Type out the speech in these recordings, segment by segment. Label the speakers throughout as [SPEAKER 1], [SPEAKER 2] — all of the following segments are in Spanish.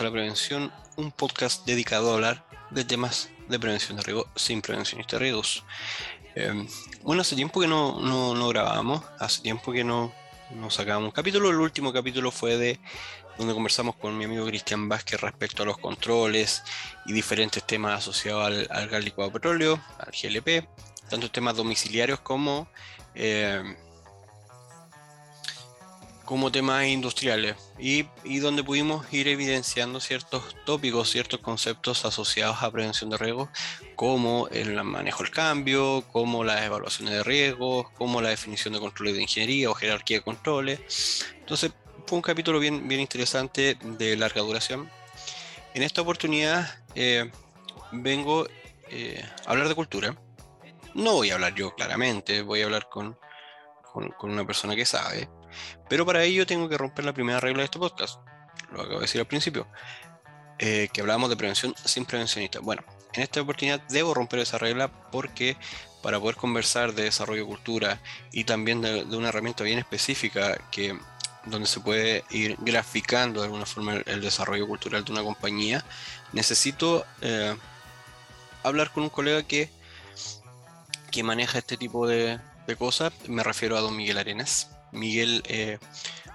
[SPEAKER 1] A La Prevención, un podcast dedicado a hablar de temas de prevención de riesgo sin prevencionistas de riesgos. Em, bueno, hace tiempo que no, no, grabamos, hace tiempo que no, no sacábamos un capítulo. El último capítulo fue de donde conversamos con mi amigo Cristian Vázquez respecto a los controles y diferentes temas asociados al, al gas licuado petróleo, al GLP, tanto temas domiciliarios como... Em, como temas industriales y, donde pudimos ir evidenciando ciertos tópicos, ciertos conceptos asociados a prevención de riesgos, como el manejo del cambio, como las evaluaciones de riesgos, como la definición de controles de ingeniería o jerarquía de controles. Entonces fue un capítulo bien, bien interesante de larga duración. En esta oportunidad eh, vengo eh, a hablar de cultura. No voy a hablar yo claramente, voy a hablar con, con una persona que sabe pero para ello tengo que romper la primera regla de este podcast. Lo acabo de decir al principio. Eh, que hablábamos de prevención sin prevencionista. Bueno, en esta oportunidad debo romper esa regla porque para poder conversar de desarrollo de cultura y también de, una herramienta bien específica que donde se puede ir graficando de alguna forma el, desarrollo cultural de una compañía, necesito eh, hablar con un colega que, que maneja este tipo de, de cosas. Me refiero a don Miguel Arenas. Miguel eh,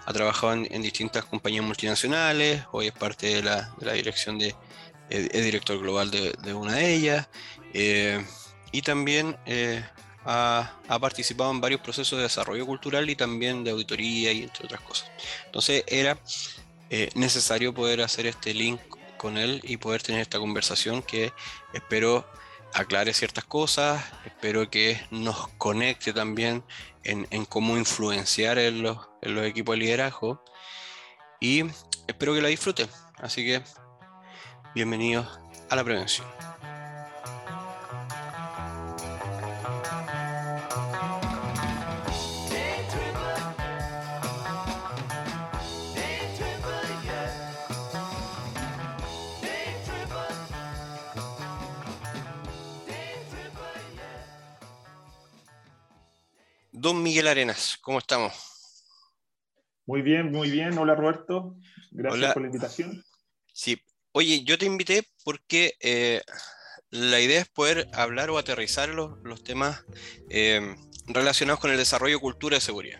[SPEAKER 1] ha trabajado en, distintas compañías multinacionales, hoy es parte de la, dirección de, es director global de, una de ellas, eh, y también eh, ha, participado en varios procesos de desarrollo cultural y también de auditoría y entre otras cosas. Entonces era necesario poder hacer este link con él y poder tener esta conversación que espero aclare ciertas cosas, espero que nos conecte también en, cómo influenciar en los, en los equipos de liderazgo y espero que la disfruten. Así que bienvenidos a la prevención. Don Miguel Arenas, ¿cómo estamos?
[SPEAKER 2] Muy bien, muy bien. Hola Roberto, gracias por la invitación.
[SPEAKER 1] Sí, oye, yo te invité porque eh, la idea es poder hablar o aterrizar los, temas eh, relacionados con el desarrollo de cultura de seguridad.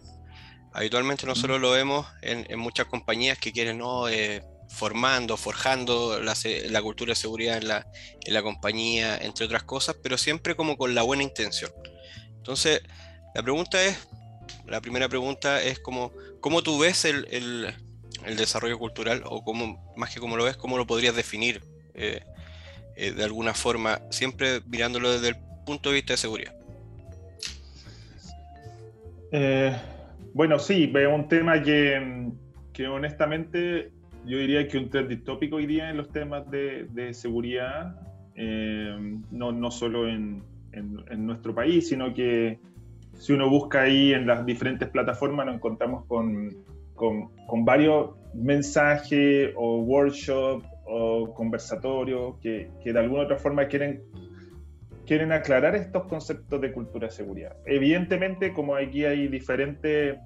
[SPEAKER 1] Habitualmente nosotros lo vemos en, muchas compañías que quieren ¿no? Eh, formando, forjando la, la, cultura de seguridad en la, en la compañía, entre otras cosas, pero siempre como con la buena intención. Entonces, la pregunta es, la primera pregunta es como, ¿cómo tú ves el, desarrollo cultural o cómo, más que cómo lo ves, cómo lo podrías definir eh, eh, de alguna forma, siempre mirándolo desde el punto de vista de seguridad?
[SPEAKER 2] Eh, bueno, sí, veo un tema que, honestamente yo diría que un trend distópico hoy día en los temas de, seguridad, no, no, solo en, en, nuestro país, sino que si uno busca ahí en las diferentes plataformas, nos encontramos con, con, varios mensajes o workshops o conversatorios que, que, de alguna u otra forma quieren, quieren aclarar estos conceptos de cultura de seguridad. Evidentemente, como aquí hay diferentes,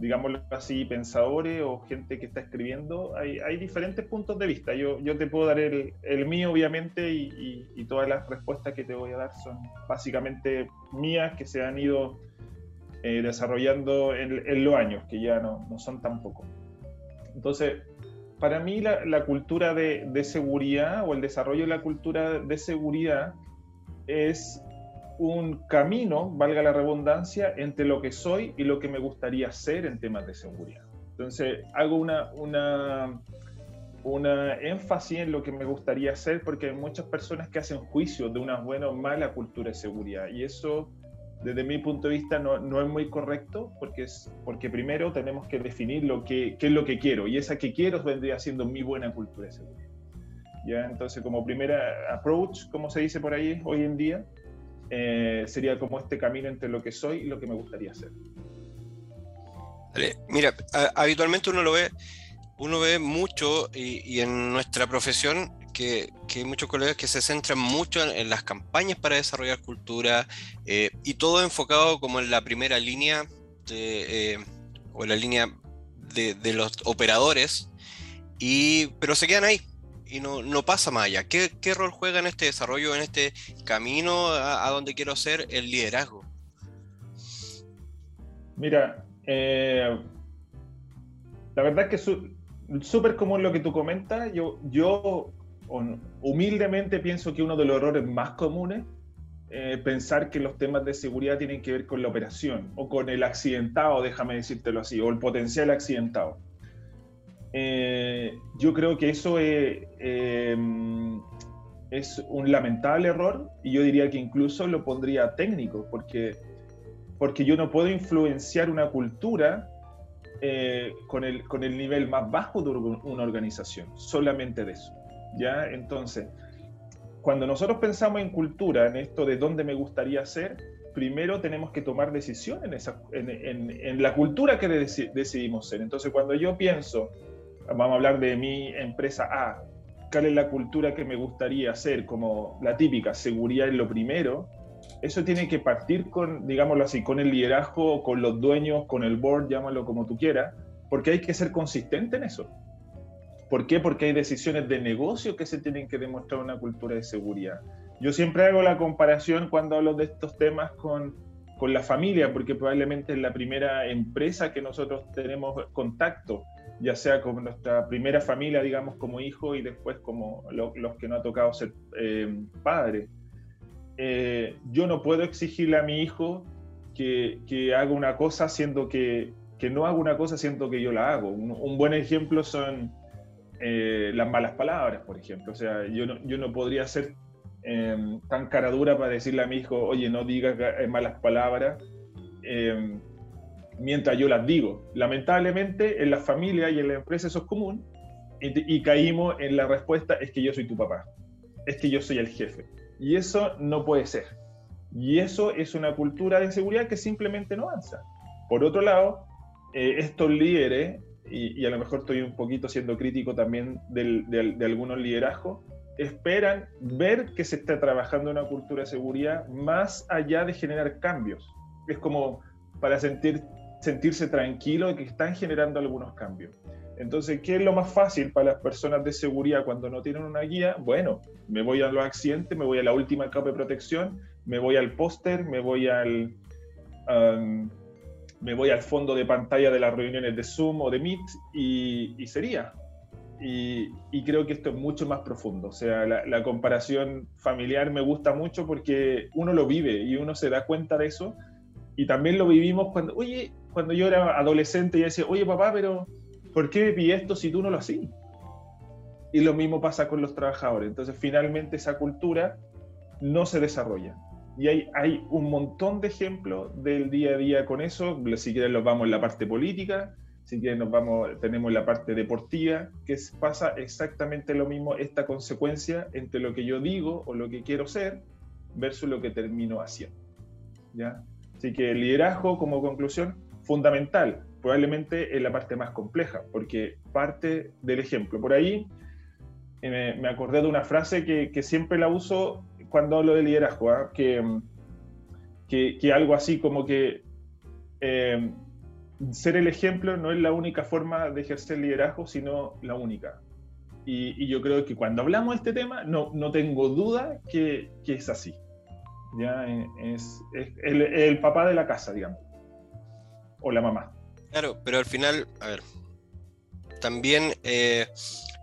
[SPEAKER 2] digámoslo así, pensadores o gente que está escribiendo, hay, diferentes puntos de vista. Yo, yo te puedo dar el, el mío, obviamente, y, y, todas las respuestas que te voy a dar son básicamente mías que se han ido eh, desarrollando en, los años, que ya no, no, son tan pocos. Entonces, para mí la, la cultura de, de, seguridad o el desarrollo de la cultura de seguridad es un camino, valga la redundancia, entre lo que soy y lo que me gustaría ser en temas de seguridad. Entonces, hago una, una, una énfasis en lo que me gustaría hacer porque hay muchas personas que hacen juicio de una buena o mala cultura de seguridad y eso desde mi punto de vista no, no, es muy correcto porque, es, porque primero tenemos que definir lo que, qué es lo que quiero y esa que quiero vendría siendo mi buena cultura de seguridad. ¿Ya? Entonces como primera approach, como se dice por ahí hoy en día, eh, sería como este camino entre lo que soy y lo que me gustaría hacer.
[SPEAKER 1] Mira, habitualmente uno lo ve, uno ve mucho y, en nuestra profesión que, hay muchos colegas que se centran mucho en, las campañas para desarrollar cultura eh, y todo enfocado como en la primera línea eh, o en la línea de, los operadores y, pero se quedan ahí y no, no pasa más allá. ¿Qué, ¿Qué, rol juega en este desarrollo, en este camino a, donde quiero ser el liderazgo?
[SPEAKER 2] Mira, eh, la verdad es que es súper común lo que tú comentas. Yo, yo humildemente pienso que uno de los errores más comunes eh, pensar que los temas de seguridad tienen que ver con la operación o con el accidentado, déjame decírtelo así, o el potencial accidentado. Eh, yo creo que eso es, em, es, un lamentable error y yo diría que incluso lo pondría técnico, porque, porque yo no puedo influenciar una cultura eh, con, el, con el nivel más bajo de una organización, solamente de eso. ¿ya? Entonces, cuando nosotros pensamos en cultura, en esto de dónde me gustaría ser, primero tenemos que tomar decisiones en, en, la cultura que decidimos ser. Entonces, cuando yo pienso, vamos a hablar de mi empresa A, cuál es la cultura que me gustaría ser, como la típica, seguridad es lo primero, eso tiene que partir con, digámoslo así, con el liderazgo, con los dueños, con el board, llámalo como tú quieras, porque hay que ser consistente en eso. ¿Por qué? Porque hay decisiones de negocio que se tienen que demostrar una cultura de seguridad. Yo siempre hago la comparación cuando hablo de estos temas con, con la familia, porque probablemente es la primera empresa que nosotros tenemos contacto, ya sea con nuestra primera familia, digamos, como hijo y después como los que no ha tocado ser eh, padre. Eh, yo no puedo exigirle a mi hijo que, que haga una cosa siendo que, que, no haga una cosa siendo que yo la hago. un buen ejemplo son eh, las malas palabras, por ejemplo. O sea, yo no, yo no podría ser em, tan cara dura para decirle a mi hijo, oye, no digas malas palabras, em, mientras yo las digo. Lamentablemente, en la familia y en la empresa eso es común, y, y caímos en la respuesta, es que yo soy tu papá, es que yo soy el jefe. Y eso no puede ser. Y eso es una cultura de inseguridad que simplemente no avanza. Por otro lado, eh, estos líderes y, a lo mejor estoy un poquito siendo crítico también de algunos liderazgos, esperan ver que se está trabajando una cultura de seguridad más allá de generar cambios. Es como para sentir, sentirse tranquilo de que están generando algunos cambios. Entonces, ¿qué es lo más fácil para las personas de seguridad cuando no tienen una guía? Bueno, me voy a los accidentes, me voy a la última capa de protección, me voy al póster, me voy al, me voy al fondo de pantalla de las reuniones de Zoom o de Meet y, sería. Y, creo que esto es mucho más profundo. O sea, la, comparación familiar me gusta mucho porque uno lo vive y uno se da cuenta de eso. Y también lo vivimos cuando, oye, cuando yo era adolescente y decía, oye papá, pero ¿por qué me pide esto si tú no lo hacías? Y lo mismo pasa con los trabajadores. Entonces, finalmente esa cultura no se desarrolla. Y hay, hay un montón de ejemplos del día a día con eso. Si quieren, nos vamos en la parte política, si quieren, nos vamos, tenemos la parte deportiva, que pasa exactamente lo mismo, esta consecuencia entre lo que yo digo o lo que quiero ser versus lo que termino haciendo. ¿ya? Así que liderazgo, como conclusión, fundamental, probablemente es la parte más compleja, porque parte del ejemplo. Por ahí eh, me, acordé de una frase que, siempre la uso cuando hablo de liderazgo, ¿ah? que, que, algo así como que eh, ser el ejemplo no es la única forma de ejercer liderazgo, sino la única. Y, yo creo que cuando hablamos de este tema, no, no tengo duda que, es así. ¿ya? Es, el, el, papá de la casa, digamos. O la mamá.
[SPEAKER 1] Claro, pero al final, a ver, también eh,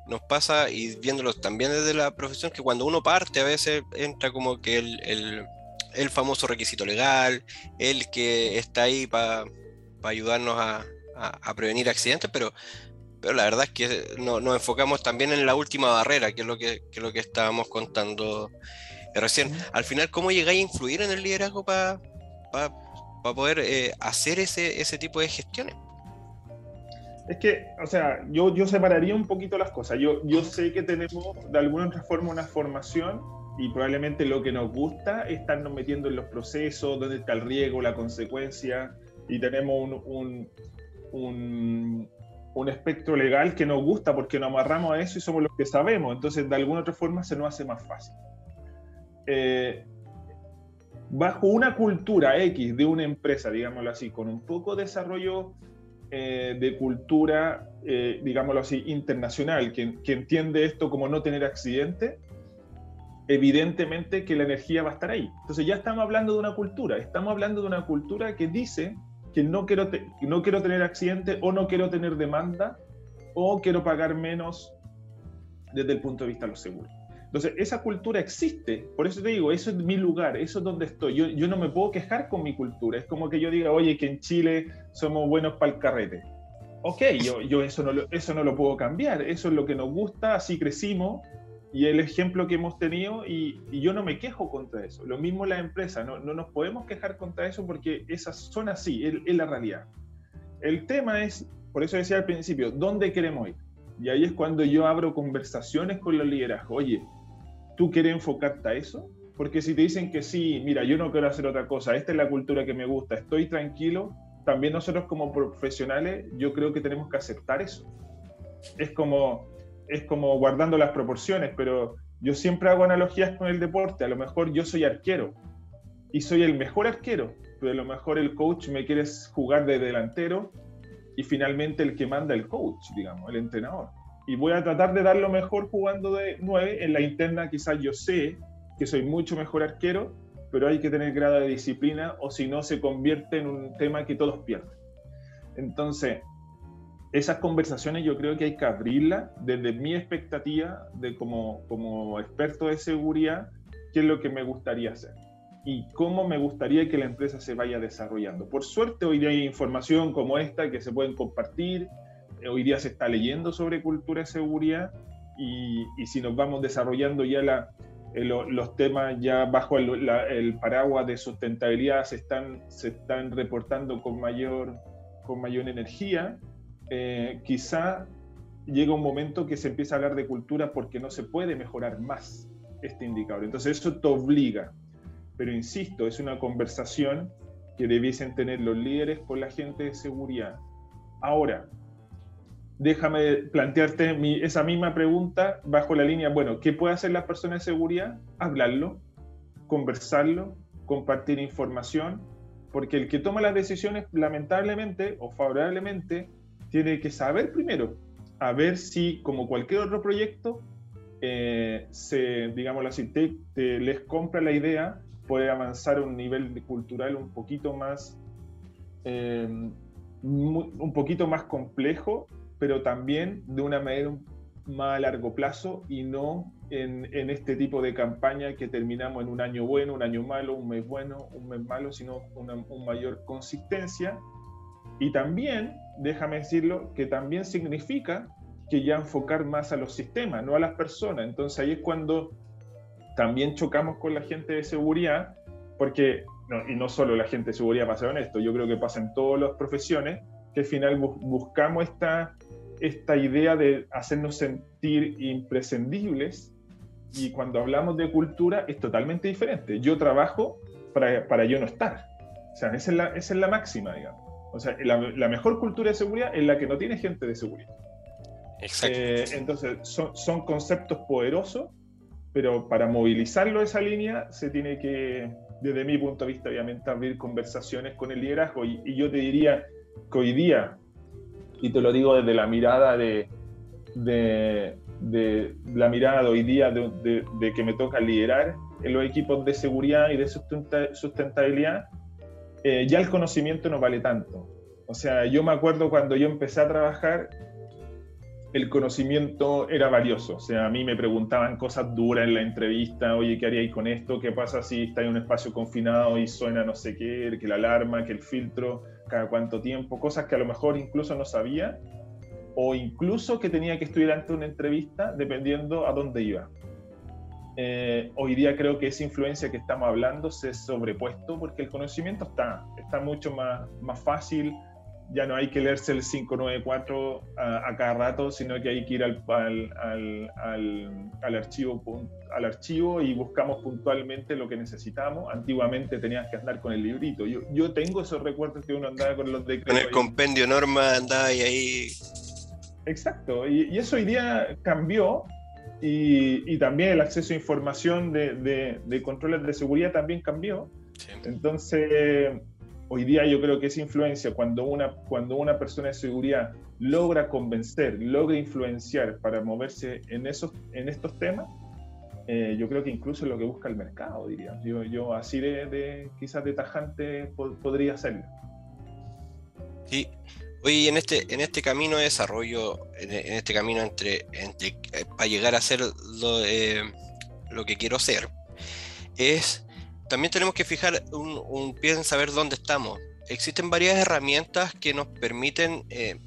[SPEAKER 1] nos pasa, y viéndolo también desde la profesión, que cuando uno parte a veces entra como que el, el, famoso requisito legal, el que está ahí para ayudarnos a, a, prevenir accidentes, pero, pero la verdad es que no, nos enfocamos también en la última barrera, que es lo que, que, lo que estábamos contando recién. Al final, ¿cómo llegáis a influir en el liderazgo para poder eh, hacer ese, ese tipo de gestiones?
[SPEAKER 2] Es que, o sea, yo, yo separaría un poquito las cosas. Yo, yo sé que tenemos de alguna otra forma una formación y probablemente lo que nos gusta es estarnos metiendo en los procesos, dónde está el riesgo, la consecuencia, y tenemos un, un, un, espectro legal que nos gusta porque nos amarramos a eso y somos los que sabemos. Entonces, de alguna otra forma se nos hace más fácil. Eh, bajo una cultura X de una empresa, digámoslo así, con un poco de desarrollo eh, de cultura, eh, digámoslo así, internacional, que, que, entiende esto como no tener accidente, evidentemente que la energía va a estar ahí. Entonces ya estamos hablando de una cultura, estamos hablando de una cultura que dice que no quiero, no quiero tener accidente o no quiero tener demanda o quiero pagar menos desde el punto de vista de los seguros. Entonces, esa cultura existe, por eso te digo, eso es mi lugar, eso es donde estoy. Yo, yo no me puedo quejar con mi cultura, es como que yo diga, oye, que en Chile somos buenos para el carrete. Ok, yo, yo eso, no lo, eso no lo puedo cambiar, eso es lo que nos gusta, así crecimos, y el ejemplo que hemos tenido, y, y, yo no me quejo contra eso. Lo mismo la empresa, no, no nos podemos quejar contra eso porque esas son así, es, es, la realidad. El tema es, por eso decía al principio, ¿dónde queremos ir? Y ahí es cuando yo abro conversaciones con los liderazgos. Oye, ¿tú quieres enfocarte a eso? Porque si te dicen que sí, mira, yo no quiero hacer otra cosa, esta es la cultura que me gusta, estoy tranquilo, también nosotros como profesionales, yo creo que tenemos que aceptar eso. Es como, es como guardando las proporciones, pero yo siempre hago analogías con el deporte. A lo mejor yo soy arquero y soy el mejor arquero, pero a lo mejor el coach me quiere jugar de delantero y finalmente el que manda el coach, digamos, el entrenador. Y voy a tratar de dar lo mejor jugando de 9. En la interna quizás yo sé que soy mucho mejor arquero, pero hay que tener grado de disciplina o si no se convierte en un tema que todos pierden. Entonces, esas conversaciones yo creo que hay que abrirlas desde mi expectativa de como, como experto de seguridad, qué es lo que me gustaría hacer y cómo me gustaría que la empresa se vaya desarrollando. Por suerte hoy día hay información como esta que se pueden compartir, hoy día se está leyendo sobre cultura de seguridad y, si nos vamos desarrollando ya la, los temas ya bajo el, paraguas de sustentabilidad se están, se están reportando con mayor, con mayor energía, eh, quizá llega un momento que se empieza a hablar de cultura porque no se puede mejorar más este indicador. Entonces eso te obliga. Pero insisto, es una conversación que debiesen tener los líderes con la gente de seguridad. Ahora, déjame plantearte esa misma pregunta bajo la línea, bueno, ¿qué puede hacer las personas de seguridad? Hablarlo, conversarlo, compartir información, porque el que toma las decisiones, lamentablemente o favorablemente, tiene que saber primero, a ver si, como cualquier otro proyecto, eh, se, digámoslo así, te, les compra la idea, puede avanzar a un nivel cultural un poquito más, eh, un poquito más complejo, pero también de una manera más a largo plazo y no en, en, este tipo de campaña que terminamos en un año bueno, un año malo, un mes bueno, un mes malo, sino una, una mayor consistencia. Y también déjame decirlo, que también significa que ya enfocar más a los sistemas, no a las personas. Entonces ahí es cuando también chocamos con la gente de seguridad, porque, y no solo la gente de seguridad, para ser honesto, yo creo que pasa en todas las profesiones, que al final buscamos esta, esta idea de hacernos sentir imprescindibles, y cuando hablamos de cultura es totalmente diferente. Yo trabajo para, para yo no estar. O sea, esa es la, esa es la máxima, digamos. O sea, la, mejor cultura de seguridad es la que no tiene gente de seguridad. Exacto. Eh, entonces, son, son, conceptos poderosos, pero para movilizarlo esa línea se tiene que, desde mi punto de vista, obviamente, abrir conversaciones con el liderazgo. Y, yo te diría que hoy día, y te lo digo desde la mirada de, de, de la mirada de hoy día de, de, que me toca liderar en los equipos de seguridad y de sustentabilidad, eh, ya el conocimiento no vale tanto. O sea, yo me acuerdo cuando yo empecé a trabajar, el conocimiento era valioso. O sea, a mí me preguntaban cosas duras en la entrevista, oye, ¿qué haríais con esto? ¿Qué pasa si está en un espacio confinado y suena no sé qué, que la alarma, que el filtro, cada cuánto tiempo? Cosas que a lo mejor incluso no sabía o incluso que tenía que estudiar antes de una entrevista dependiendo a dónde iba. Eh, hoy día creo que esa influencia que estamos hablando se ha sobrepuesto porque el conocimiento está, está mucho más, más fácil, ya no hay que leerse el 594 a, a cada rato, sino que hay que ir al, al, al, al, archivo, al archivo y buscamos puntualmente lo que necesitamos. Antiguamente tenías que andar con el librito. Yo, yo tengo esos recuerdos que uno andaba con los decretos.
[SPEAKER 1] Con el compendio norma andaba y ahí...
[SPEAKER 2] Exacto, y, y eso hoy día cambió y, también el acceso a información de, de, controles de seguridad también cambió. Entonces, hoy día yo creo que esa influencia, cuando una, cuando una persona de seguridad logra convencer, logra influenciar para moverse en, esos, en estos temas, eh, yo creo que incluso es lo que busca el mercado, diría. Yo, yo así de, quizás de tajante podría hacerlo.
[SPEAKER 1] Sí, hoy en este, en este camino de desarrollo, en, este camino entre, entre eh, para llegar a ser lo, eh, lo que quiero ser, es también tenemos que fijar un, pie en saber dónde estamos. Existen varias herramientas que nos permiten eh,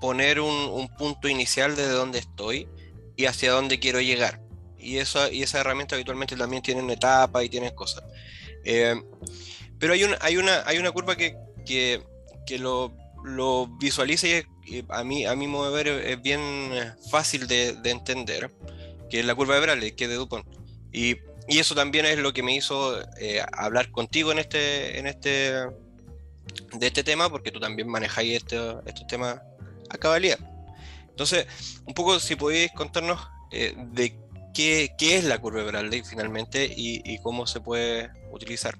[SPEAKER 1] poner un, punto inicial desde dónde estoy y hacia dónde quiero llegar. Y, eso, y esas herramientas habitualmente también tienen etapas y tienen cosas. Eh, pero hay, una, curva que, lo, visualiza y a mí, a mi modo de ver es bien fácil de, de entender, que es la curva de Bradley, que es de Dupont. Y y eso también es lo que me hizo eh, hablar contigo en este, en este, de este tema, porque tú también manejáis este, estos temas a cabalidad. Entonces, un poco si podéis contarnos eh, de qué, qué, es la curva de Bradley finalmente y, y cómo se puede utilizar.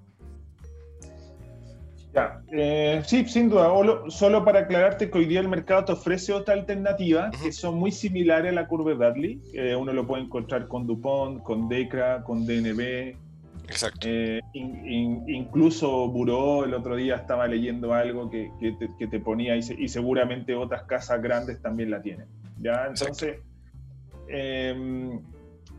[SPEAKER 2] Ya, eh, sí, sin duda. Solo para aclararte que hoy día el mercado te ofrece otra alternativa que son muy similares a la curva Bradley. uno lo puede encontrar con Dupont, con Decra, con DNB.
[SPEAKER 1] Exacto.
[SPEAKER 2] Eh, incluso Buró el otro día estaba leyendo algo que, te, ponía y, seguramente otras casas grandes también la tienen. ¿ya? Entonces, em,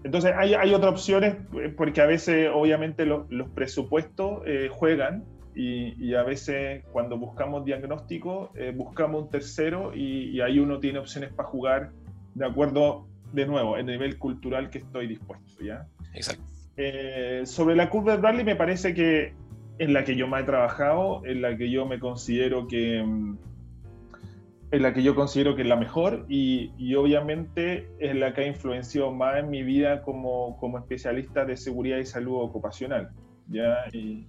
[SPEAKER 2] entonces hay, hay, otras opciones porque a veces obviamente los presupuestos eh, juegan y, a veces cuando buscamos diagnóstico, eh, buscamos un tercero y, ahí uno tiene opciones para jugar de acuerdo, de nuevo, en el nivel cultural que estoy dispuesto. ¿ya?
[SPEAKER 1] Exacto.
[SPEAKER 2] Eh, sobre la curva de Bradley me parece que en la que yo más he trabajado, en la que yo me considero que en la que yo considero que es la mejor y, y, obviamente es la que ha influenciado más en mi vida como, como especialista de seguridad y salud ocupacional. ¿Ya? Y,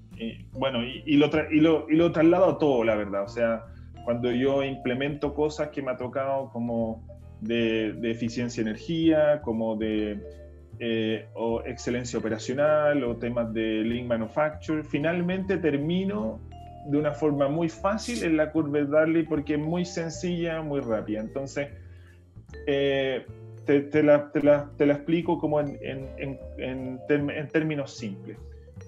[SPEAKER 2] bueno, y, lo y, lo, y lo traslado a todo, la verdad. O sea, cuando yo implemento cosas que me ha tocado como de, eficiencia de energía, como de eh, o excelencia operacional o temas de Lean Manufacture, finalmente termino de una forma muy fácil en la curva de Darley porque es muy sencilla, muy rápida. Entonces, eh, te, la, te, la, te, la, explico como en, en, en, en términos simples.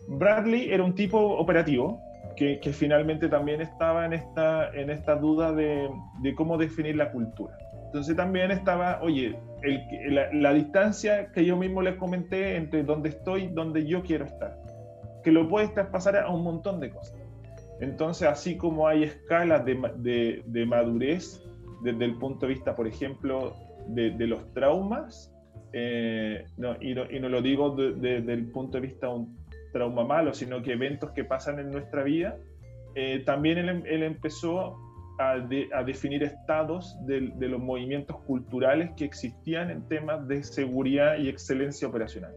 [SPEAKER 2] Bradley era un tipo operativo que, finalmente también estaba en esta, en esta duda de, cómo definir la cultura. Entonces también estaba, oye, la, distancia que yo mismo les comenté entre donde estoy, y donde yo quiero estar, que lo puedes traspasar a un montón de cosas. Entonces, así como hay escalas de, madurez desde el punto de vista, por ejemplo, de, los traumas, eh, y, no, lo digo desde el punto de vista un, trauma malo, sino que eventos que pasan en nuestra vida, eh, también él, empezó a, definir estados de, los movimientos culturales que existían en temas de seguridad y excelencia operacional.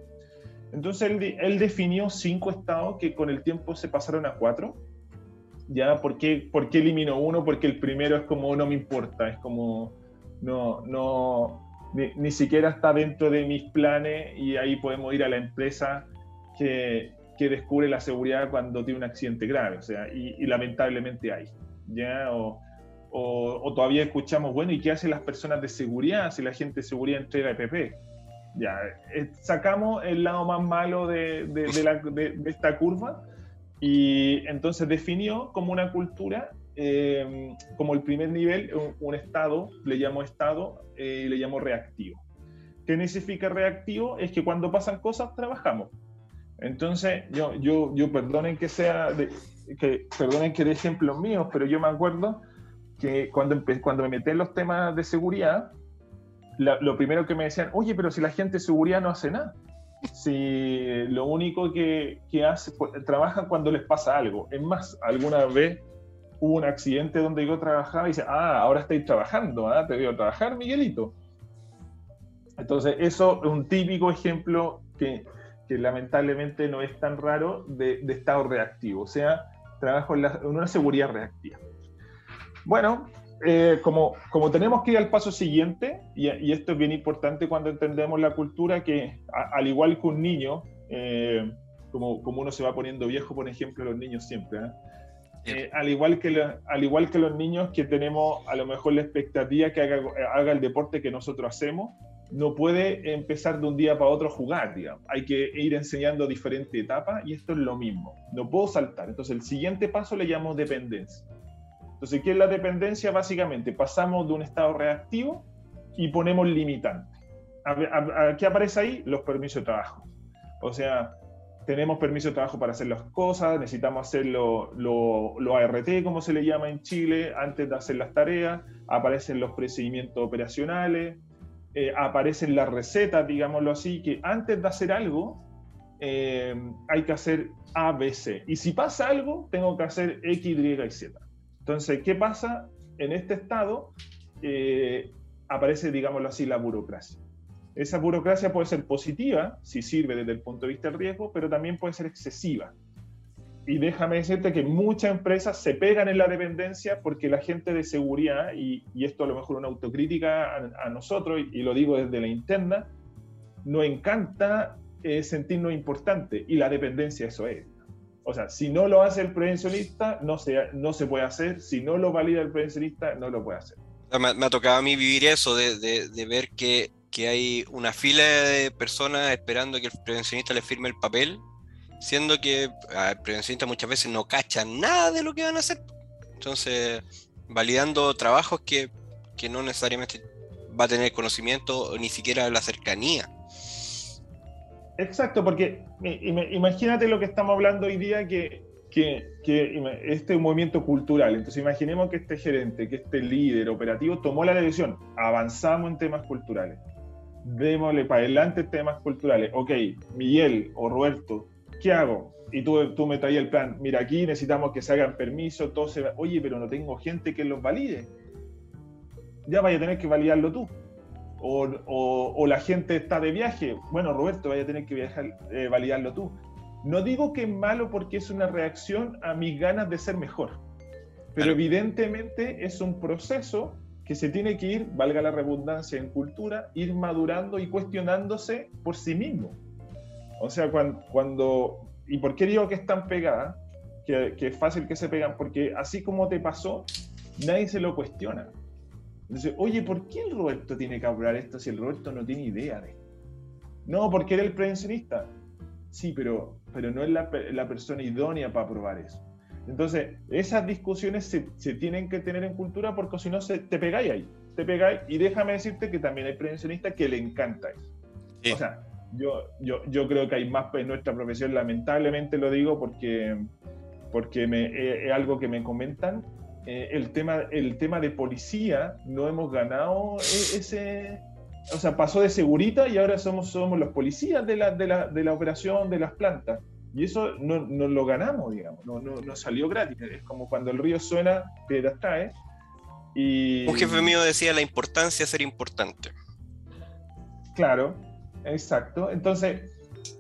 [SPEAKER 2] Entonces él, definió cinco estados que con el tiempo se pasaron a cuatro. ¿Ya? ¿Por qué, ¿Por eliminó uno? Porque el primero es como no me importa, es como no, no, ni, siquiera está dentro de mis planes y ahí podemos ir a la empresa que, que descubre la seguridad cuando tiene un accidente grave, o sea, y, lamentablemente hay, ¿ya? O, o, todavía escuchamos, bueno, ¿y qué hacen las personas de seguridad si la gente de seguridad entrega EPP? Ya, eh, sacamos el lado más malo de, de, esta curva y entonces definió como una cultura, eh, como el primer nivel, un, estado, le llamo estado eh, y le llamo reactivo. ¿Qué significa reactivo? Es que cuando pasan cosas trabajamos. Entonces, yo, yo, yo perdonen que sea, que, perdonen que de ejemplos míos, pero yo me acuerdo que cuando, cuando me metí en los temas de seguridad, lo primero que me decían, oye, pero si la gente de seguridad no hace nada, si lo único que, que hace, pues, trabajan cuando les pasa algo. Es más, alguna vez hubo un accidente donde yo trabajaba y dice, ah, ahora estoy trabajando, ¿ah? te veo trabajar, Miguelito. Entonces, eso es un típico ejemplo que, que lamentablemente no es tan raro, de, estado reactivo, o sea, trabajo en, una seguridad reactiva. Bueno, eh, como, como tenemos que ir al paso siguiente, y, esto es bien importante cuando entendemos la cultura, que al igual que un niño, eh, como, como uno se va poniendo viejo, por ejemplo, los niños siempre, ¿eh? Eh, al, igual que al igual que los niños que tenemos a lo mejor la expectativa que haga, haga el deporte que nosotros hacemos, no puede empezar de un día para otro a jugar, digamos. Hay que ir enseñando diferentes etapas y esto es lo mismo. No puedo saltar. Entonces, el siguiente paso le llamo dependencia. Entonces, ¿qué es la dependencia? Básicamente, pasamos de un estado reactivo y ponemos limitantes. ¿Qué aparece ahí? Los permisos de trabajo. O sea, tenemos permiso de trabajo para hacer las cosas, necesitamos hacer lo, lo, ART, como se le llama en Chile, antes de hacer las tareas, aparecen los procedimientos operacionales, eh, aparecen las recetas, digámoslo así, que antes de hacer algo eh, hay que hacer A, B, C. Y si pasa algo, tengo que hacer X, Y y Z. Entonces, ¿qué pasa? En este estado eh, aparece, digámoslo así, la burocracia. Esa burocracia puede ser positiva, si sirve desde el punto de vista del riesgo, pero también puede ser excesiva. Y déjame decirte que muchas empresas se pegan en la dependencia porque la gente de seguridad, y, esto a lo mejor una autocrítica a, nosotros, y, lo digo desde la interna, nos encanta eh, sentirnos importantes y la dependencia eso es. O sea, si no lo hace el prevencionista, no se, no se puede hacer. Si no lo valida el prevencionista, no lo puede hacer.
[SPEAKER 1] Me, ha tocado a mí vivir eso, de, de ver que que hay una fila de personas esperando que el prevencionista le firme el papel, siendo que el prevencionista muchas veces no cacha nada de lo que van a hacer. Entonces, validando trabajos que, que no necesariamente va a tener conocimiento ni siquiera la cercanía.
[SPEAKER 2] Exacto, porque imagínate lo que estamos hablando hoy día, que, que, que, este movimiento cultural. Entonces imaginemos que este gerente, que este líder operativo tomó la decisión, avanzamos en temas culturales démosle para adelante temas culturales. Ok, Miguel o Roberto, ¿qué hago? Y tú, tú me traías el plan, mira, aquí necesitamos que se hagan permisos, todo se Oye, pero no tengo gente que los valide. Ya vaya a tener que validarlo tú. O, o, la gente está de viaje. Bueno, Roberto, vaya a tener que viajar, eh, validarlo tú. No digo que es malo porque es una reacción a mis ganas de ser mejor. Pero evidentemente es un proceso que se tiene que ir, valga la redundancia en cultura, ir madurando y cuestionándose por sí mismo. O sea, cuando, ¿y por qué digo que están pegadas? Que, que, es fácil que se pegan, porque así como te pasó, nadie se lo cuestiona. Entonces, oye, ¿por qué el Roberto tiene que hablar esto si el Roberto no tiene idea de No, porque era el prevencionista. Sí, pero, pero no es la, la persona idónea para probar eso. Entonces, esas discusiones se, tienen que tener en cultura porque si no, te pegáis ahí. Te pegáis y déjame decirte que también hay prevencionistas que le encanta eso. O sea, yo, yo, yo creo que hay más en nuestra profesión, lamentablemente lo digo porque, porque me, eh, es algo que me comentan. Eh, el, tema, el tema de policía, no hemos ganado e, ese, o sea, pasó de segurita y ahora somos, somos los policías de la, de la, de la operación de las plantas. Y eso no, no lo ganamos, digamos, no, no, no, salió gratis. Es como cuando el río suena, piedras trae. Y...
[SPEAKER 1] Un jefe mío decía la importancia de ser importante.
[SPEAKER 2] Claro, exacto. Entonces,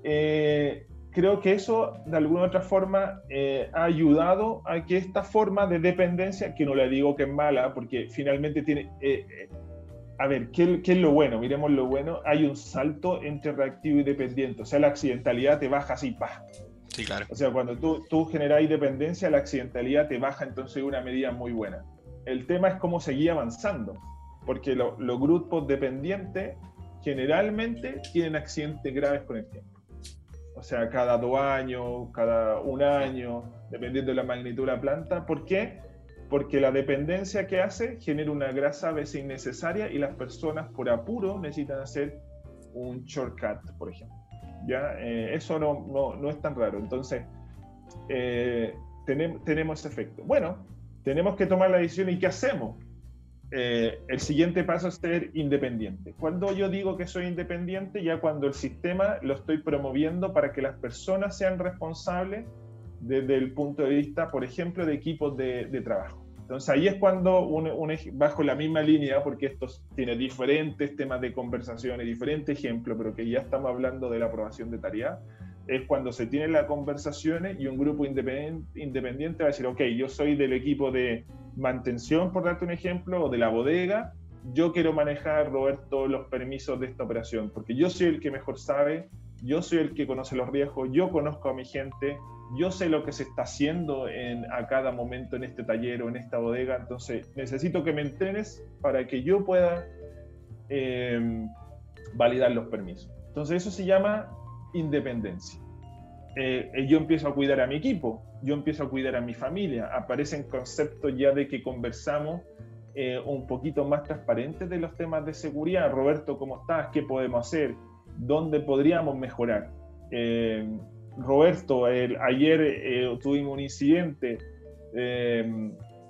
[SPEAKER 2] eh, creo que eso de alguna u otra forma eh, ha ayudado a que esta forma de dependencia, que no le digo que es mala, porque finalmente tiene... Eh, a ver, ¿qué, ¿qué, es lo bueno? Miremos lo bueno. Hay un salto entre reactivo y dependiente. O sea, la accidentalidad te baja así, pa.
[SPEAKER 1] Sí, claro.
[SPEAKER 2] O sea, cuando tú, tú generas dependencia, la accidentalidad te baja entonces una medida muy buena. El tema es cómo seguir avanzando. Porque los grupos dependientes generalmente tienen accidentes graves con el tiempo. O sea, cada dos años, cada un año, dependiendo de la magnitud de la planta. ¿Por qué? porque la dependencia que hace genera una grasa a veces innecesaria y las personas por apuro necesitan hacer un shortcut, por ejemplo. ¿Ya? Eh, eso no, no, no, es tan raro. Entonces, eh, tenemos, tenemos ese efecto. Bueno, tenemos que tomar la decisión y ¿qué hacemos? Eh, el siguiente paso es ser independiente. Cuando yo digo que soy independiente, ya cuando el sistema lo estoy promoviendo para que las personas sean responsables desde el punto de vista, por ejemplo, de equipos de, trabajo. Entonces ahí es cuando, bajo la misma línea, porque esto tiene diferentes temas de conversación y diferentes ejemplos, pero que ya estamos hablando de la aprobación de tarea, es cuando se tienen las conversaciones y un grupo independiente, independiente va a decir, ok, yo soy del equipo de mantención, por darte un ejemplo, o de la bodega, yo quiero manejar, Roberto, los permisos de esta operación, porque yo soy el que mejor sabe yo soy el que conoce los riesgos, yo conozco a mi gente, yo sé lo que se está haciendo en, a cada momento en este taller o en esta bodega, entonces necesito que me entrenes para que yo pueda em, validar los permisos. Entonces eso se llama independencia. Eh, yo empiezo a cuidar a mi equipo, yo empiezo a cuidar a mi familia, aparecen conceptos ya de que conversamos eh, un poquito más transparentes de los temas de seguridad. Roberto, ¿cómo estás? ¿Qué podemos hacer? ¿Dónde podríamos mejorar? Eh, Roberto, ayer eh, tuvimos un incidente,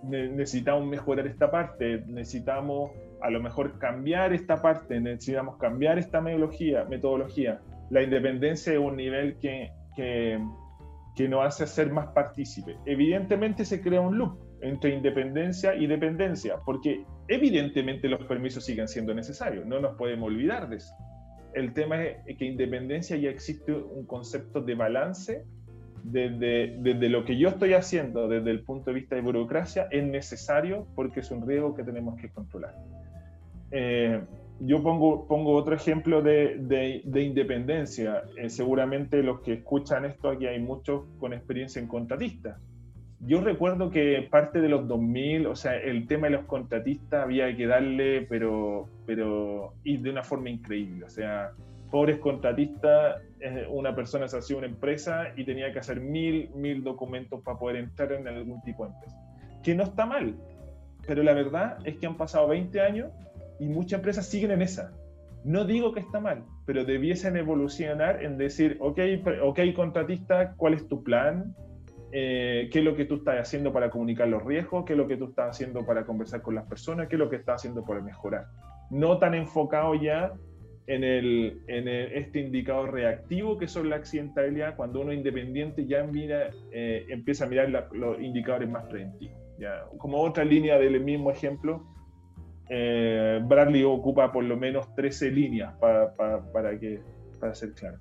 [SPEAKER 2] necesitamos mejorar esta parte, necesitamos a lo mejor cambiar esta parte, necesitamos cambiar esta metodología. La independencia es un nivel que, que, que nos hace ser más partícipe. Evidentemente se crea un loop entre independencia y dependencia, porque evidentemente los permisos siguen siendo necesarios, no nos podemos olvidar de eso. El tema es que independencia ya existe un concepto de balance desde, desde, lo que yo estoy haciendo desde el punto de vista de burocracia es necesario porque es un riesgo que tenemos que controlar. Eh, yo pongo, pongo otro ejemplo de, de, independencia. Eh, seguramente los que escuchan esto aquí hay muchos con experiencia en contratistas yo recuerdo que parte de los 2000, o sea, el tema de los contratistas había que darle, pero, pero, y de una forma increíble. O sea, pobres contratistas, eh, una persona se hacía una empresa y tenía que hacer mil, mil documentos para poder entrar en algún tipo de empresa. Que no está mal, pero la verdad es que han pasado 20 años y muchas empresas siguen en esa. No digo que está mal, pero debiesen evolucionar en decir, ok, ok, contratista, ¿cuál es tu plan? Eh, qué es lo que tú estás haciendo para comunicar los riesgos, qué es lo que tú estás haciendo para conversar con las personas, qué es lo que estás haciendo para mejorar. No tan enfocado ya en, el, este indicador reactivo que son la accidentabilidad, cuando uno independiente ya mira, eh, empieza a mirar los indicadores más preventivos. ¿ya? Como otra línea del mismo ejemplo, eh, Bradley ocupa por lo menos 13 líneas para, para, que, para ser claro.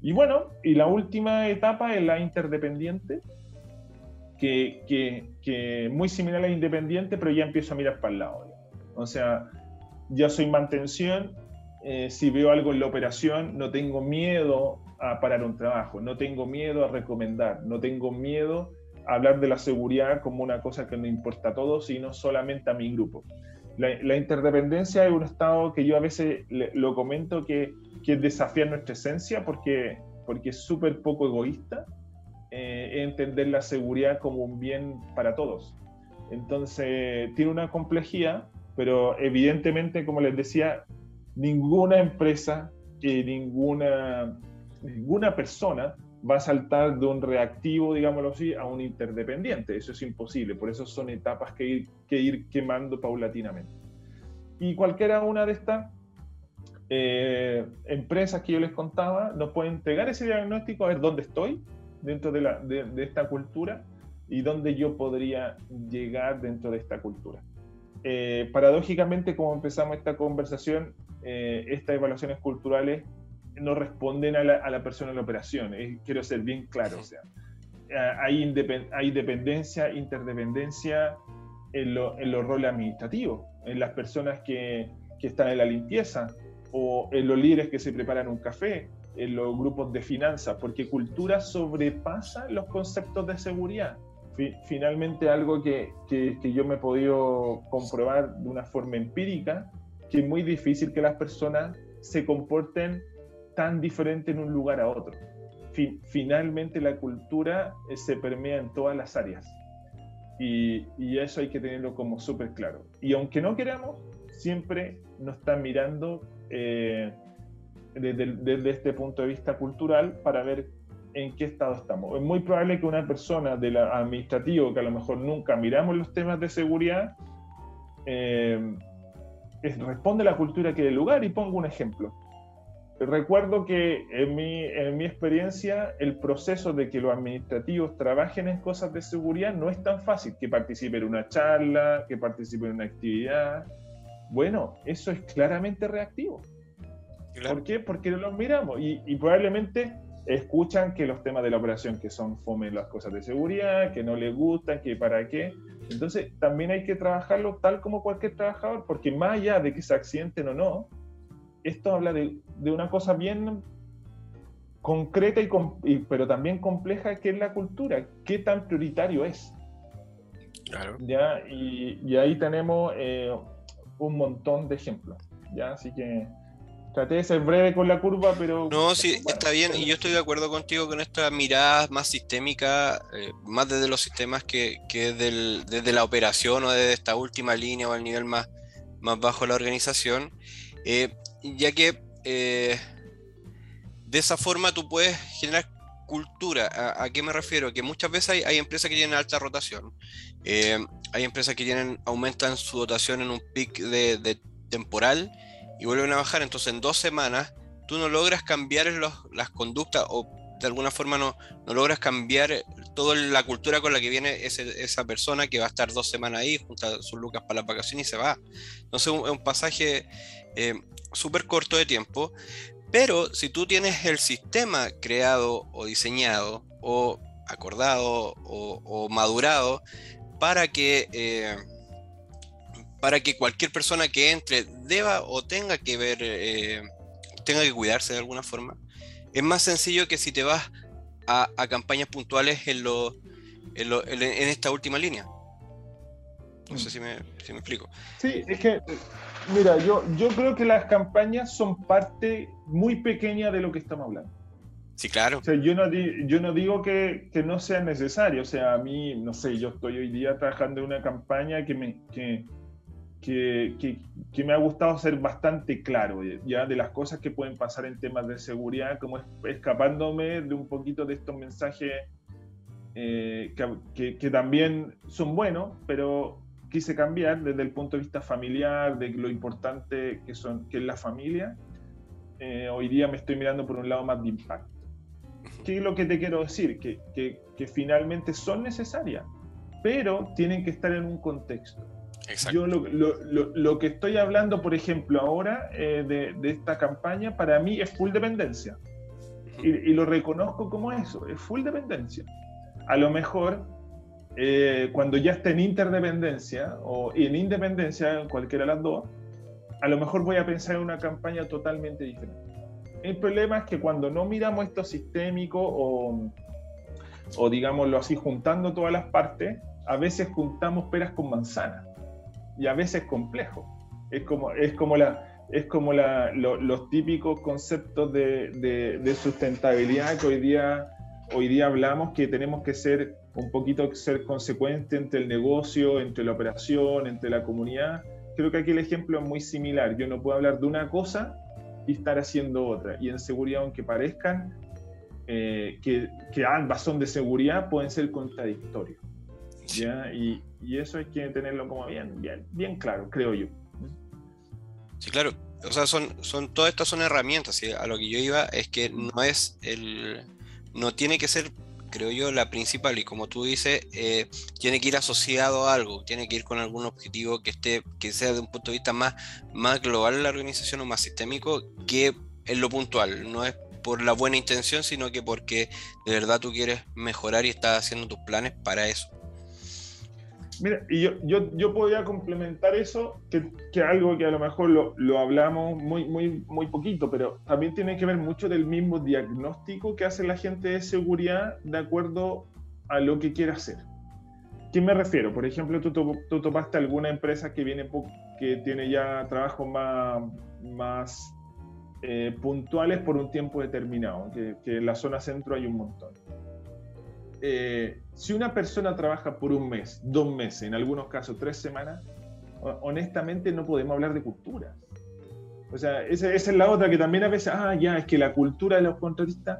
[SPEAKER 2] Y bueno, y la última etapa es la interdependiente, que, que, que, muy similar a la independiente, pero ya empiezo a mirar para el lado. O sea, ya soy mantención, eh, si veo algo en la operación, no tengo miedo a parar un trabajo, no tengo miedo a recomendar, no tengo miedo a hablar de la seguridad como una cosa que no importa a todos, sino solamente a mi grupo. La, interdependencia es un estado que yo a veces lo comento que, que es desafiar nuestra esencia porque, porque es súper poco egoísta eh, entender la seguridad como un bien para todos. Entonces, tiene una complejidad, pero evidentemente, como les decía, ninguna empresa y ninguna, ninguna persona va a saltar de un reactivo, digámoslo así, a un interdependiente. Eso es imposible. Por eso son etapas que ir, que ir quemando paulatinamente. Y cualquiera una de estas eh, empresas que yo les contaba nos puede entregar ese diagnóstico a ver dónde estoy, dentro de, la, de, esta cultura y dónde yo podría llegar dentro de esta cultura. Eh, paradójicamente, como empezamos esta conversación, eh, estas evaluaciones culturales no responden a la, a la persona en la operación. quiero ser bien claro. O sea, hay, hay dependencia, interdependencia en, lo, en, los roles administrativos, en las personas que, que, están en la limpieza o en los líderes que se preparan un café en los grupos de finanzas, porque cultura sobrepasa los conceptos de seguridad. Finalmente, algo que, que, yo me he podido comprobar de una forma empírica, que es muy difícil que las personas se comporten tan diferente en un lugar a otro. finalmente, la cultura eh, se permea en todas las áreas. Y, y eso hay que tenerlo como súper claro. Y aunque no queramos, siempre nos están mirando eh, desde, este punto de vista cultural para ver en qué estado estamos. Es muy probable que una persona del administrativo que a lo mejor nunca miramos los temas de seguridad eh, responde a la cultura que del lugar y pongo un ejemplo. Recuerdo que en mi, en mi experiencia el proceso de que los administrativos trabajen en cosas de seguridad no es tan fácil, que participen en una charla, que participen en una actividad. Bueno, eso es claramente reactivo. ¿Por qué? Porque no los miramos y, probablemente escuchan que los temas de la operación que son fome las cosas de seguridad, que no les gustan, que para qué. Entonces también hay que trabajarlo tal como cualquier trabajador, porque más allá de que se accidenten o no, esto habla de, de una cosa bien concreta y, pero también compleja que es la cultura, qué tan prioritario es. Claro. ¿Ya? Y, ahí tenemos eh, un montón de ejemplos. ¿ya? Así que traté de ser breve con la curva, pero...
[SPEAKER 1] No, sí, está bien, y yo estoy de acuerdo contigo con esta mirada más sistémica, eh, más desde los sistemas que, que desde la operación o desde esta última línea o al nivel más, más bajo de la organización, eh, ya que eh, de esa forma tú puedes generar cultura. ¿A, qué me refiero? Que muchas veces hay, empresas que tienen alta rotación, hay empresas que tienen, aumentan su dotación en un pic de, temporal, y vuelven a bajar. Entonces en dos semanas tú no logras cambiar las conductas o de alguna forma no, no logras cambiar toda la cultura con la que viene esa persona que va a estar dos semanas ahí, junta sus lucas para la vacación y se va. Entonces es un, pasaje eh, súper corto de tiempo, pero si tú tienes el sistema creado o diseñado o acordado o, madurado para que... Eh, para que cualquier persona que entre deba o tenga que ver, eh, tenga que cuidarse de alguna forma. Es más sencillo que si te vas a, campañas puntuales en, lo, en, esta última línea. No sé si me, si me, explico.
[SPEAKER 2] Sí, es que, mira, yo, yo creo que las campañas son parte muy pequeña de lo que estamos hablando.
[SPEAKER 1] Sí, claro.
[SPEAKER 2] O sea, yo, no yo no digo que, que, no sea necesario. O sea, a mí, no sé, yo estoy hoy día trabajando en una campaña que me, que, que, que, me ha gustado ser bastante claro eh, ya de las cosas que pueden pasar en temas de seguridad, como escapándome de un poquito de estos mensajes eh, que, que, también son buenos, pero quise cambiar desde el punto de vista familiar, de lo importante que, son, que es la familia. Eh, hoy día me estoy mirando por un lado más de impacto. ¿Qué es lo que te quiero decir? Que, que finalmente son necesarias, pero tienen que estar en un contexto yo lo, lo, lo, que estoy hablando, por ejemplo, ahora eh, de, de, esta campaña, para mí es full dependencia. y, y, lo reconozco como eso, es full dependencia. A lo mejor, eh, cuando ya esté en interdependencia o en independencia, cualquiera de las dos, a lo mejor voy a pensar en una campaña totalmente diferente. El problema es que cuando no miramos esto sistémico o, o digámoslo así, juntando todas las partes, a veces juntamos peras con manzanas y a veces complejo. Es como, es como, la, es como la, los típicos conceptos de, de, sustentabilidad que hoy día, hoy día hablamos que tenemos que ser un poquito ser consecuente entre el negocio, entre la operación, entre la comunidad. Creo que aquí el ejemplo es muy similar. Yo no puedo hablar de una cosa y estar haciendo otra. Y en seguridad, aunque parezcan eh, que, que, ambas son de seguridad, pueden ser contradictorios. ¿ya? Y, y eso hay que tenerlo como bien, bien, bien claro, creo yo.
[SPEAKER 1] Sí, claro. O sea, son, son, todas estas son herramientas. A lo que yo iba es que no es el. No tiene que ser, creo yo, la principal. Y como tú dices, eh, tiene que ir asociado a algo, tiene que ir con algún objetivo que esté, que sea de un punto de vista más, más global la organización o más sistémico que en lo puntual. No es por la buena intención, sino que porque de verdad tú quieres mejorar y estás haciendo tus planes para eso.
[SPEAKER 2] Mira, y yo, yo, yo podría complementar eso, que, que algo que a lo mejor lo, lo, hablamos muy, muy, muy poquito, pero también tiene que ver mucho del mismo diagnóstico que hace la gente de seguridad de acuerdo a lo que quiere hacer. ¿Qué me refiero? Por ejemplo, tú, tú topaste alguna empresa que, viene que tiene ya trabajos más, más eh, puntuales por un tiempo determinado, que, que en la zona centro hay un montón eh, si una persona trabaja por un mes, dos meses, en algunos casos tres semanas, honestamente no podemos hablar de cultura. O sea, esa, es la otra que también a veces, ah, ya, es que la cultura de los contratistas.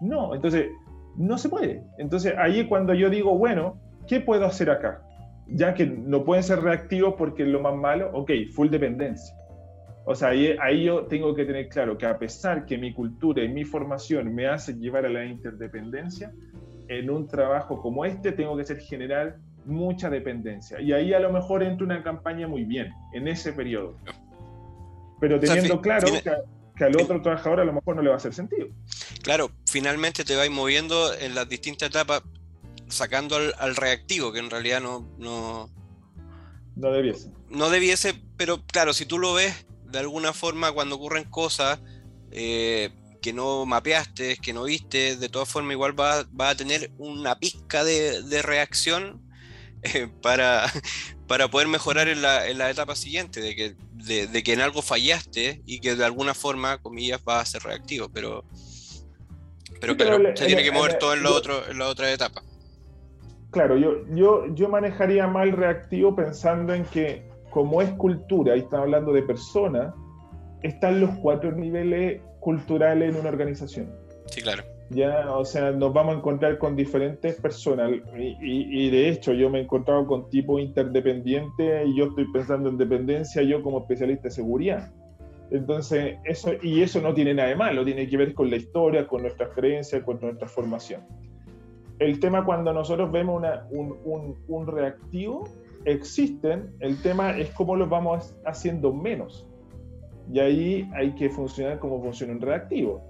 [SPEAKER 2] No, entonces, no se puede. Entonces, ahí es cuando yo digo, bueno, ¿qué puedo hacer acá? Ya que no pueden ser reactivos porque es lo más malo, ok, full dependencia. O sea, ahí, ahí, yo tengo que tener claro que a pesar que mi cultura y mi formación me hace llevar a la interdependencia, en un trabajo como este tengo que ser generar mucha dependencia. Y ahí a lo mejor entra una campaña muy bien, en ese periodo. Pero teniendo claro que, al otro trabajador a lo mejor no le va a hacer sentido.
[SPEAKER 1] Claro, finalmente te vais moviendo en las distintas etapas, sacando al, reactivo, que en realidad no, no...
[SPEAKER 2] No debiese.
[SPEAKER 1] No debiese, pero claro, si tú lo ves de alguna forma cuando ocurren cosas... Eh, que no mapeaste, que no viste, de todas formas igual va, a tener una pizca de, reacción eh, para, para poder mejorar en la, en la etapa siguiente, de que, de, que en algo fallaste y que de alguna forma, comillas, va a ser reactivo, pero, pero, claro, se tiene que mover todo en la, otro, en la otra etapa.
[SPEAKER 2] Claro, yo, yo, yo manejaría mal reactivo pensando en que como es cultura, y estamos hablando de personas, están los cuatro niveles culturales en una organización.
[SPEAKER 1] Sí, claro.
[SPEAKER 2] Ya, o sea, nos vamos a encontrar con diferentes personas y, de hecho yo me he encontrado con tipos interdependientes y yo estoy pensando en dependencia yo como especialista de seguridad. Entonces, eso, y eso no tiene nada de malo, tiene que ver con la historia, con nuestras creencias, con nuestra formación. El tema cuando nosotros vemos una, un, un, un reactivo, existen, el tema es cómo los vamos haciendo menos. Y ahí hay que funcionar como funciona un reactivo.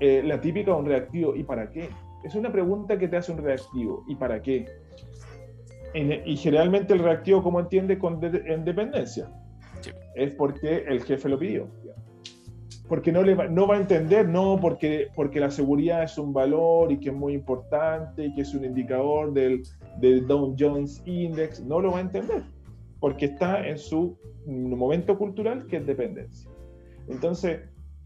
[SPEAKER 2] Eh, la típica de un reactivo, ¿y para qué? Es una pregunta que te hace un reactivo, ¿y para qué? y generalmente el reactivo, ¿cómo entiende? Con en dependencia. Es porque el jefe lo pidió. Porque no, le va, no va a entender, no, porque, porque la seguridad es un valor y que es muy importante y que es un indicador del, del Dow Jones Index, no lo va a entender porque está en su momento cultural que es dependencia. Entonces,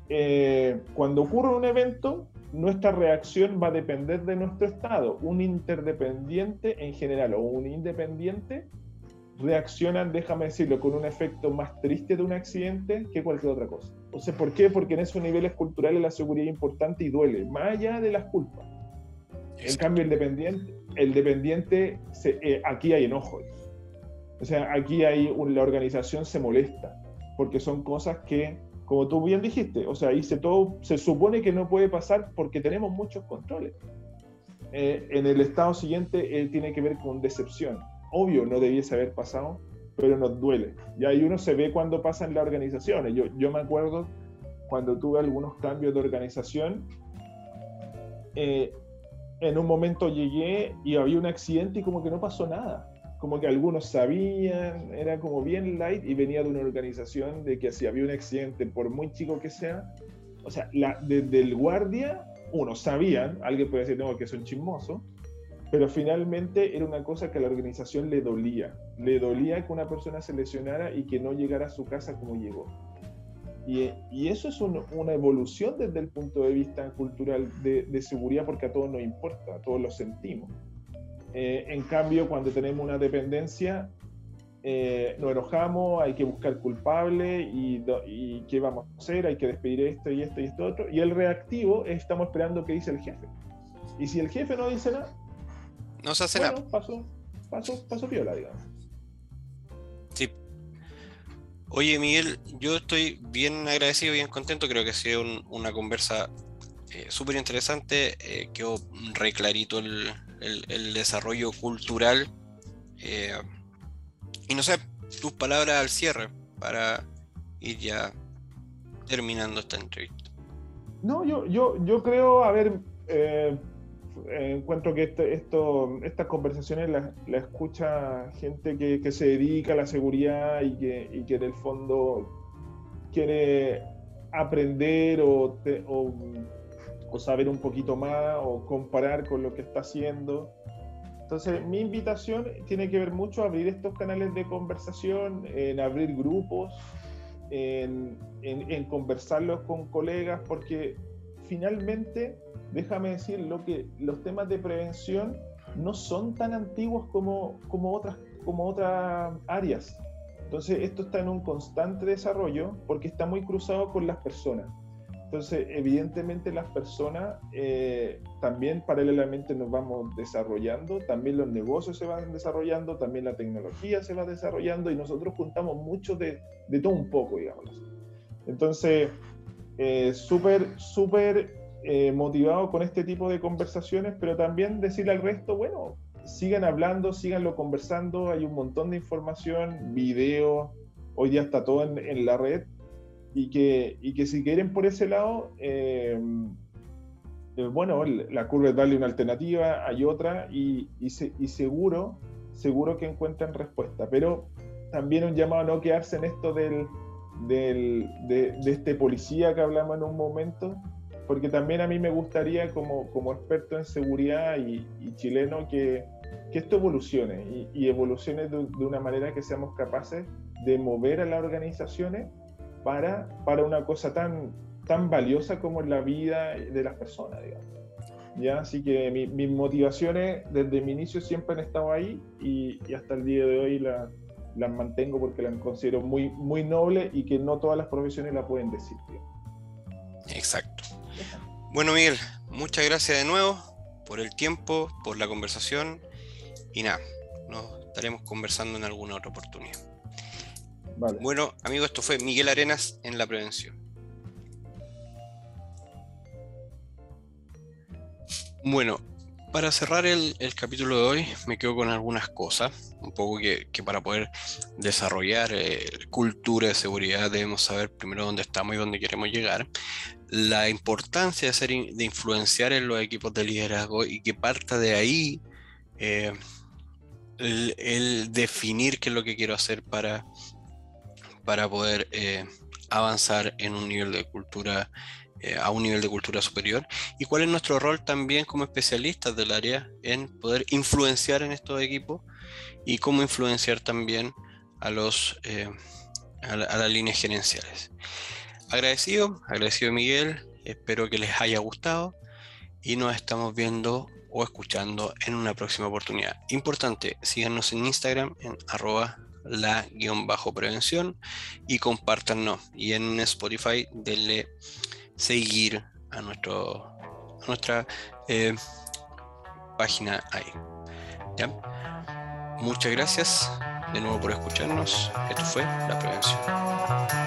[SPEAKER 2] eh, cuando ocurre un evento, nuestra reacción va a depender de nuestro estado. Un interdependiente en general o un independiente reaccionan, déjame decirlo, con un efecto más triste de un accidente que cualquier otra cosa. O sea, ¿por qué? Porque en esos niveles culturales la seguridad es importante y duele, más allá de las culpas. En cambio, el dependiente, el dependiente eh, aquí hay enojo. O sea, aquí hay la organización se molesta, porque son cosas que, como tú bien dijiste, o sea, se todo, se supone que no puede pasar porque tenemos muchos controles. Eh, en el estado siguiente eh, tiene que ver con decepción. Obvio, no debiese haber pasado, pero nos duele. Y ahí uno se ve cuando pasan las organizaciones. Yo, yo me acuerdo cuando tuve algunos cambios de organización, eh, en un momento llegué y había un accidente y como que no pasó nada como que algunos sabían, era como bien light y venía de una organización de que si había un accidente, por muy chico que sea, o sea, desde el guardia, uno sabían, alguien puede decir, no, que son chismosos, pero finalmente era una cosa que a la organización le dolía, le dolía que una persona se lesionara y que no llegara a su casa como llegó. Y, y eso es una evolución desde el punto de vista cultural de, de seguridad porque a todos nos importa, a todos lo sentimos. Eh, en cambio, cuando tenemos una dependencia, eh, nos enojamos, hay que buscar culpable y, y, qué vamos a hacer, hay que despedir esto y esto y esto otro. Y el reactivo estamos esperando que dice el jefe. Y si el jefe no dice nada,
[SPEAKER 1] no se hace nada.
[SPEAKER 2] Paso, paso, paso piola, digamos.
[SPEAKER 1] Sí. Oye, Miguel, yo estoy bien agradecido, bien contento. Creo que ha sido una conversa eh, súper interesante. quedó re clarito el, desarrollo cultural. Eh, y no sé, tus palabras al cierre para ir ya terminando esta entrevista.
[SPEAKER 2] No, yo, yo, yo creo, a ver, eh, encuentro que este, esto, estas conversaciones las la escucha gente que, se dedica a la seguridad y que, y que en el fondo quiere aprender o, o o saber un poquito más o comparar con lo que está haciendo. Entonces, mi invitación tiene que ver mucho abrir estos canales de conversación, en abrir grupos, en, en, conversarlos con colegas, porque finalmente, déjame decir, lo que los temas de prevención no son tan antiguos como, como, otras, como otras áreas. Entonces, esto está en un constante desarrollo porque está muy cruzado con las personas. Entonces, evidentemente las personas eh, también paralelamente nos vamos desarrollando, también los negocios se van desarrollando, también la tecnología se va desarrollando y nosotros juntamos mucho de, de todo un poco, digamos. Entonces, eh, súper, súper eh, motivado con este tipo de conversaciones, pero también decirle al resto, bueno, sigan hablando, síganlo conversando, hay un montón de información, video, hoy día está todo en, en la red, y que, y que si quieren por ese lado, eh, eh, bueno, la curva es darle una alternativa, hay otra y, y, seguro, seguro que encuentran respuesta. Pero también un llamado a no quedarse en esto del, del, de, este policía que hablamos en un momento, porque también a mí me gustaría como, como experto en seguridad y, chileno que, que, esto evolucione y, y evolucione de, de, una manera que seamos capaces de mover a las organizaciones para, para una cosa tan, tan valiosa como la vida de las personas, digamos. ¿Ya? Así que mis motivaciones desde mi inicio siempre han estado ahí y, hasta el día de hoy las la mantengo porque las considero muy, muy noble y que no todas las profesiones la pueden decir.
[SPEAKER 1] Exacto. Bueno, Miguel, muchas gracias de nuevo por el tiempo, por la conversación y nada, nos estaremos conversando en alguna otra oportunidad. Bueno, amigos, esto fue Miguel Arenas en la prevención. Bueno, para cerrar el, capítulo de hoy, me quedo con algunas cosas, un poco que, para poder desarrollar eh, cultura de seguridad debemos saber primero dónde estamos y dónde queremos llegar, la importancia de, ser, de influenciar en los equipos de liderazgo y que parta de ahí eh, el, definir qué es lo que quiero hacer para, para poder eh, avanzar en un nivel de cultura eh, a un nivel de cultura superior y cuál es nuestro rol también como especialistas del área en poder influenciar en estos equipos y cómo influenciar también a los eh, a, las líneas gerenciales. Agradecido, agradecido Miguel, espero que les haya gustado y nos estamos viendo o escuchando en una próxima oportunidad. Importante, síganos en Instagram en arroba la guion bajo prevención y compártanos y en Spotify denle seguir a, nuestro, nuestra eh, página ahí. ¿Ya? Muchas gracias de nuevo por escucharnos. Esto fue La Prevención.